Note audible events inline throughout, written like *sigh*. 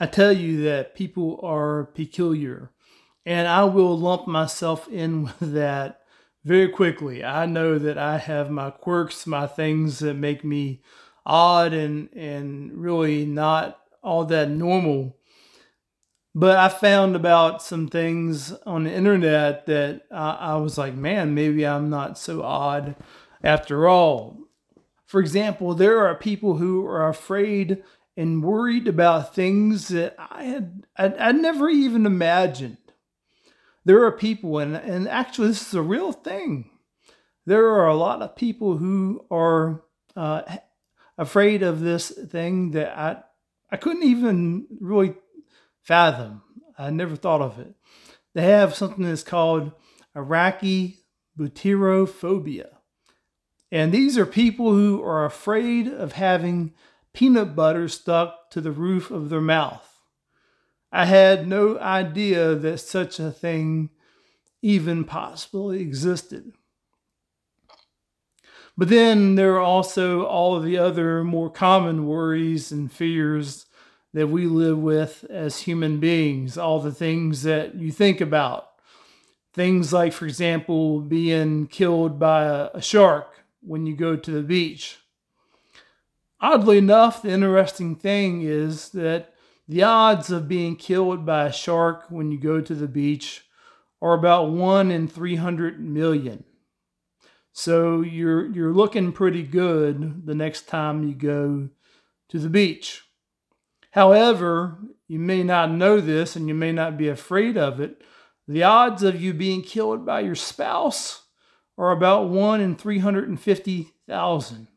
I tell you that people are peculiar, and I will lump myself in *laughs* with that very quickly. I know that I have my quirks, my things that make me odd and and really not all that normal. But I found about some things on the internet that I, I was like, man, maybe I'm not so odd after all. For example, there are people who are afraid and worried about things that I had I, I never even imagined. There are people, and, and actually, this is a real thing. There are a lot of people who are uh, afraid of this thing that I I couldn't even really fathom. I never thought of it. They have something that's called Iraqi butyrophobia. And these are people who are afraid of having peanut butter stuck to the roof of their mouth. I had no idea that such a thing even possibly existed. But then there are also all of the other more common worries and fears that we live with as human beings, all the things that you think about. Things like, for example, being killed by a, shark when you go to the beach. Oddly enough, the interesting thing is that the odds of being killed by a shark when you go to the beach are about 1 in 300 million. So you're you're looking pretty good the next time you go to the beach. However, you may not know this and you may not be afraid of it. The odds of you being killed by your spouse are about 1 in 350,000.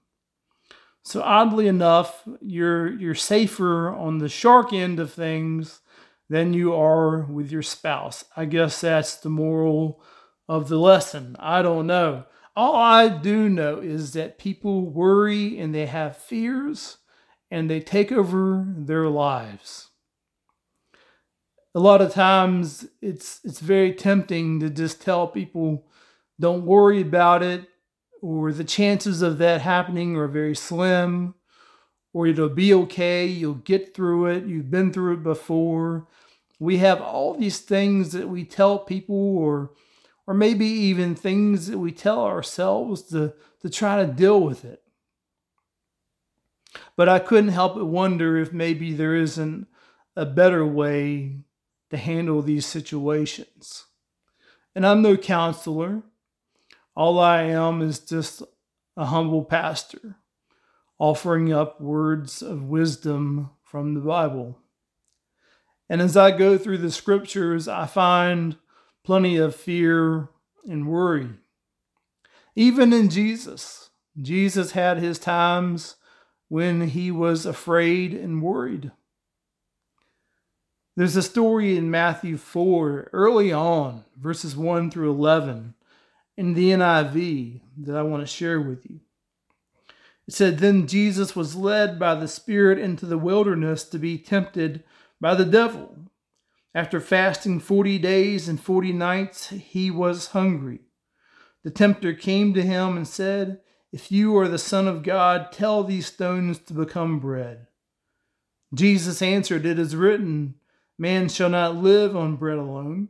So oddly enough, you're you're safer on the shark end of things than you are with your spouse. I guess that's the moral of the lesson. I don't know. All I do know is that people worry and they have fears and they take over their lives. A lot of times it's it's very tempting to just tell people don't worry about it or the chances of that happening are very slim, or it'll be okay, you'll get through it, you've been through it before. We have all these things that we tell people, or or maybe even things that we tell ourselves to, to try to deal with it. But I couldn't help but wonder if maybe there isn't a better way to handle these situations. And I'm no counselor. All I am is just a humble pastor offering up words of wisdom from the Bible. And as I go through the scriptures, I find plenty of fear and worry. Even in Jesus, Jesus had his times when he was afraid and worried. There's a story in Matthew 4, early on, verses 1 through 11, in the NIV that I want to share with you. It said, Then Jesus was led by the Spirit into the wilderness to be tempted by the devil. After fasting 40 days and 40 nights, he was hungry. The tempter came to him and said, If you are the Son of God, tell these stones to become bread. Jesus answered, It is written, Man shall not live on bread alone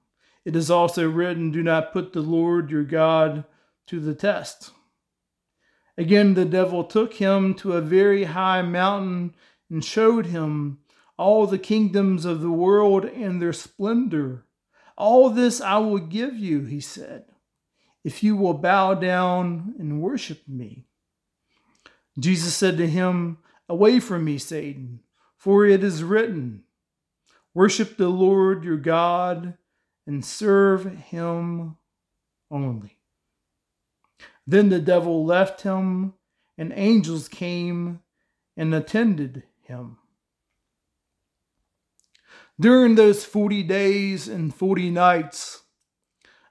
it is also written, Do not put the Lord your God to the test. Again, the devil took him to a very high mountain and showed him all the kingdoms of the world and their splendor. All this I will give you, he said, if you will bow down and worship me. Jesus said to him, Away from me, Satan, for it is written, Worship the Lord your God and serve him only. Then the devil left him, and angels came and attended him. During those 40 days and 40 nights,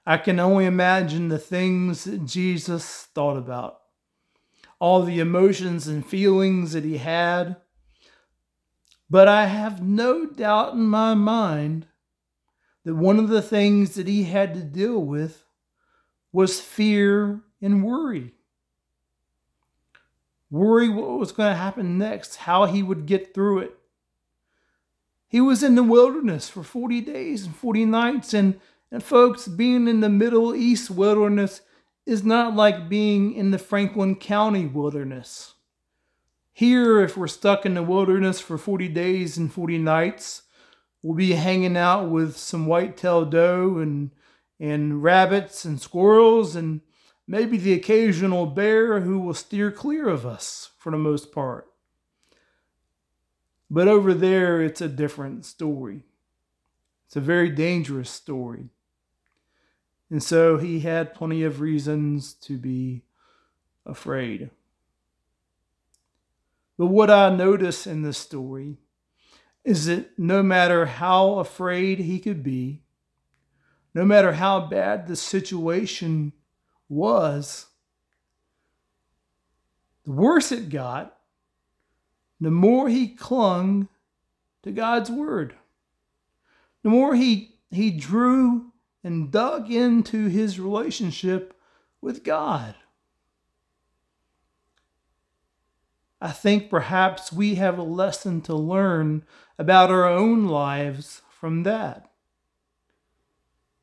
I can only imagine the things that Jesus thought about, all the emotions and feelings that he had. But I have no doubt in my mind that one of the things that he had to deal with was fear and worry. Worry what was going to happen next, how he would get through it. He was in the wilderness for 40 days and 40 nights. And, and folks, being in the Middle East wilderness is not like being in the Franklin County wilderness. Here, if we're stuck in the wilderness for 40 days and 40 nights, we'll be hanging out with some white-tailed doe and, and rabbits and squirrels and maybe the occasional bear who will steer clear of us for the most part. But over there, it's a different story. It's a very dangerous story. And so he had plenty of reasons to be afraid. But what I notice in this story is that no matter how afraid he could be, no matter how bad the situation was, the worse it got, the more he clung to God's word, the more he, he drew and dug into his relationship with God. I think perhaps we have a lesson to learn about our own lives from that.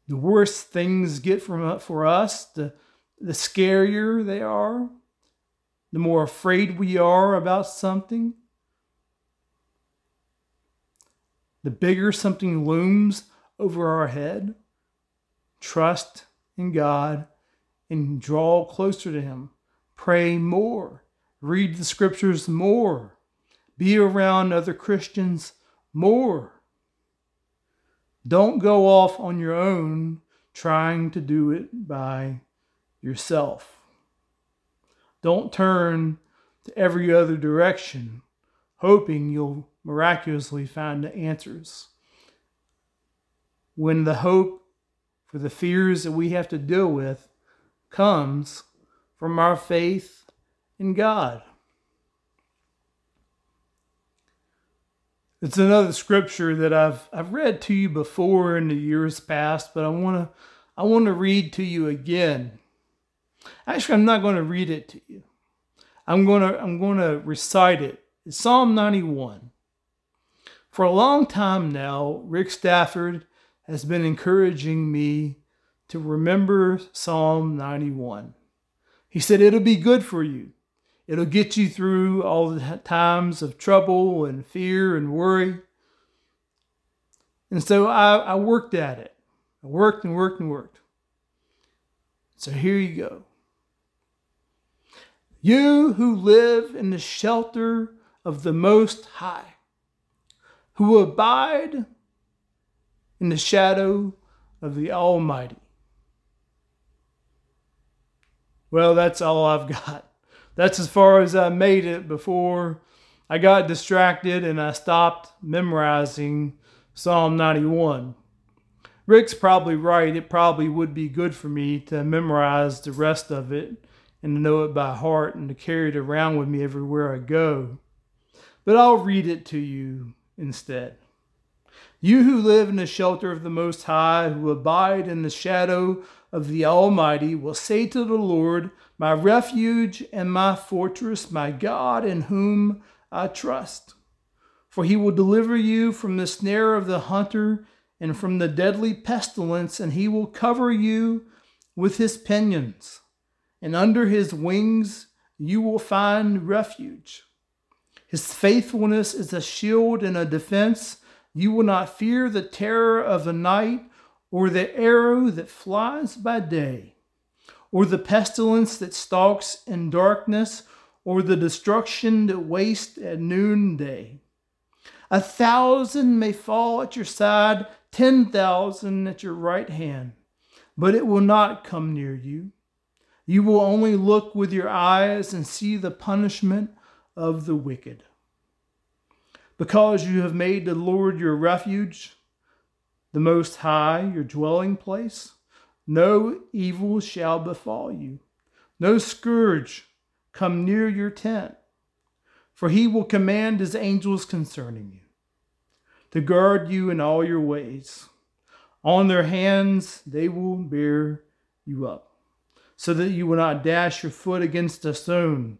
The worse things get from, uh, for us, the, the scarier they are, the more afraid we are about something, the bigger something looms over our head, trust in God and draw closer to Him. Pray more. Read the scriptures more. Be around other Christians more. Don't go off on your own trying to do it by yourself. Don't turn to every other direction, hoping you'll miraculously find the answers. When the hope for the fears that we have to deal with comes from our faith in God. It's another scripture that I've I've read to you before in the years past, but I want to I want to read to you again. Actually, I'm not going to read it to you. I'm going to I'm going to recite it. It's Psalm 91. For a long time now, Rick Stafford has been encouraging me to remember Psalm 91. He said, It'll be good for you. It'll get you through all the times of trouble and fear and worry. And so I, I worked at it. I worked and worked and worked. So here you go. You who live in the shelter of the Most High who abide in the shadow of the Almighty. Well, that's all I've got. That's as far as I made it before I got distracted and I stopped memorizing Psalm 91. Rick's probably right. It probably would be good for me to memorize the rest of it and to know it by heart and to carry it around with me everywhere I go. But I'll read it to you instead. You who live in the shelter of the Most High, who abide in the shadow of the Almighty, will say to the Lord, My refuge and my fortress, my God in whom I trust. For he will deliver you from the snare of the hunter and from the deadly pestilence, and he will cover you with his pinions, and under his wings you will find refuge. His faithfulness is a shield and a defense. You will not fear the terror of the night, or the arrow that flies by day, or the pestilence that stalks in darkness, or the destruction that wastes at noonday. A thousand may fall at your side, ten thousand at your right hand, but it will not come near you. You will only look with your eyes and see the punishment of the wicked. Because you have made the Lord your refuge, the Most High your dwelling place, no evil shall befall you, no scourge come near your tent, for he will command his angels concerning you, to guard you in all your ways. On their hands they will bear you up, so that you will not dash your foot against a stone.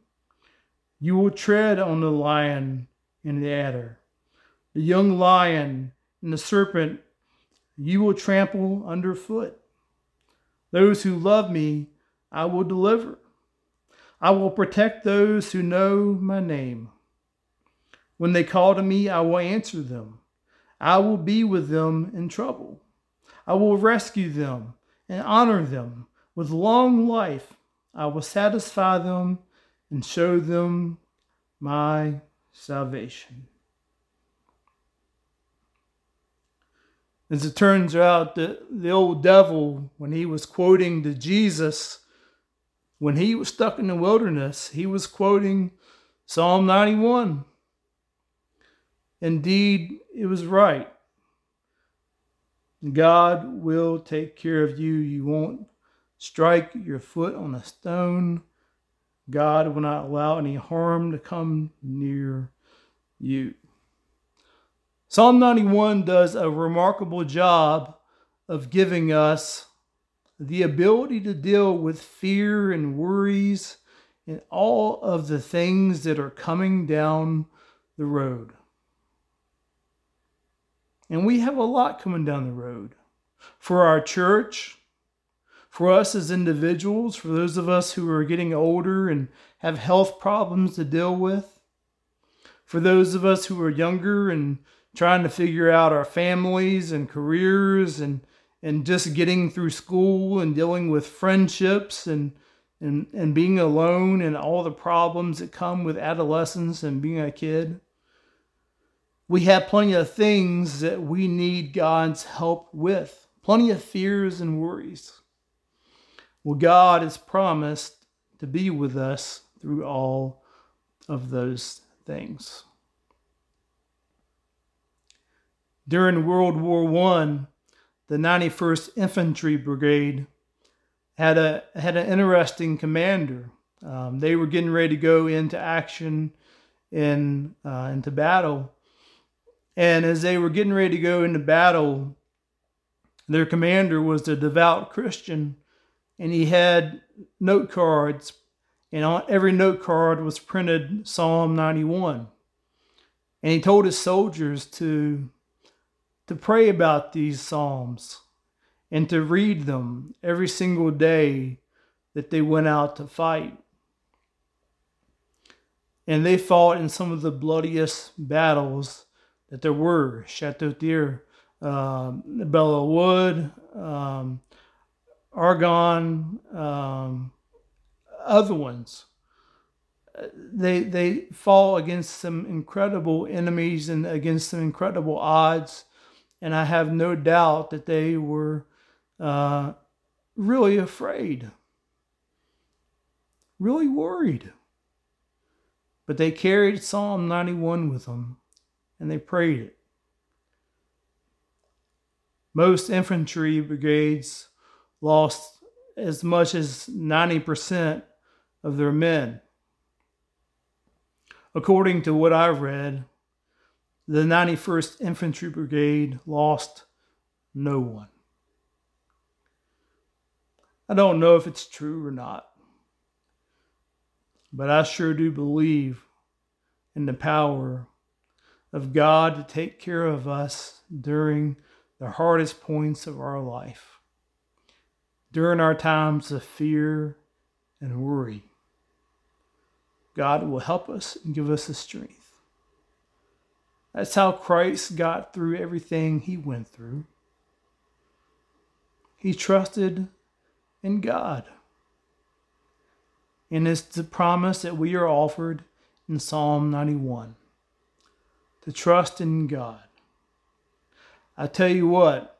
You will tread on the lion and the adder, the young lion and the serpent you will trample underfoot. Those who love me, I will deliver. I will protect those who know my name. When they call to me, I will answer them. I will be with them in trouble. I will rescue them and honor them. With long life, I will satisfy them and show them my salvation. As it turns out, the, the old devil, when he was quoting to Jesus, when he was stuck in the wilderness, he was quoting Psalm 91. Indeed, it was right. God will take care of you. You won't strike your foot on a stone. God will not allow any harm to come near you. Psalm 91 does a remarkable job of giving us the ability to deal with fear and worries and all of the things that are coming down the road. And we have a lot coming down the road for our church, for us as individuals, for those of us who are getting older and have health problems to deal with, for those of us who are younger and trying to figure out our families and careers and and just getting through school and dealing with friendships and and and being alone and all the problems that come with adolescence and being a kid. We have plenty of things that we need God's help with, plenty of fears and worries. Well, God has promised to be with us through all of those things. During World War I, the 91st Infantry Brigade had a had an interesting commander. Um, they were getting ready to go into action in uh, into battle, and as they were getting ready to go into battle, their commander was a devout Christian, and he had note cards, and on every note card was printed Psalm 91, and he told his soldiers to to pray about these Psalms and to read them every single day that they went out to fight. And they fought in some of the bloodiest battles that there were Chateau Thierry, um, Belleau Wood, um, Argonne, um, other ones. They, they fall against some incredible enemies and against some incredible odds and I have no doubt that they were uh, really afraid, really worried. But they carried Psalm 91 with them and they prayed it. Most infantry brigades lost as much as 90% of their men. According to what I've read, the 91st Infantry Brigade lost no one. I don't know if it's true or not, but I sure do believe in the power of God to take care of us during the hardest points of our life, during our times of fear and worry. God will help us and give us the strength. That's how Christ got through everything he went through. He trusted in God. And it's the promise that we are offered in Psalm 91 to trust in God. I tell you what,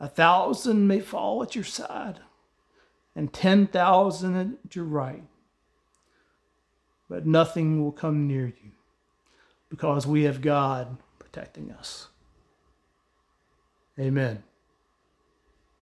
a thousand may fall at your side and 10,000 at your right, but nothing will come near you because we have God protecting us. Amen.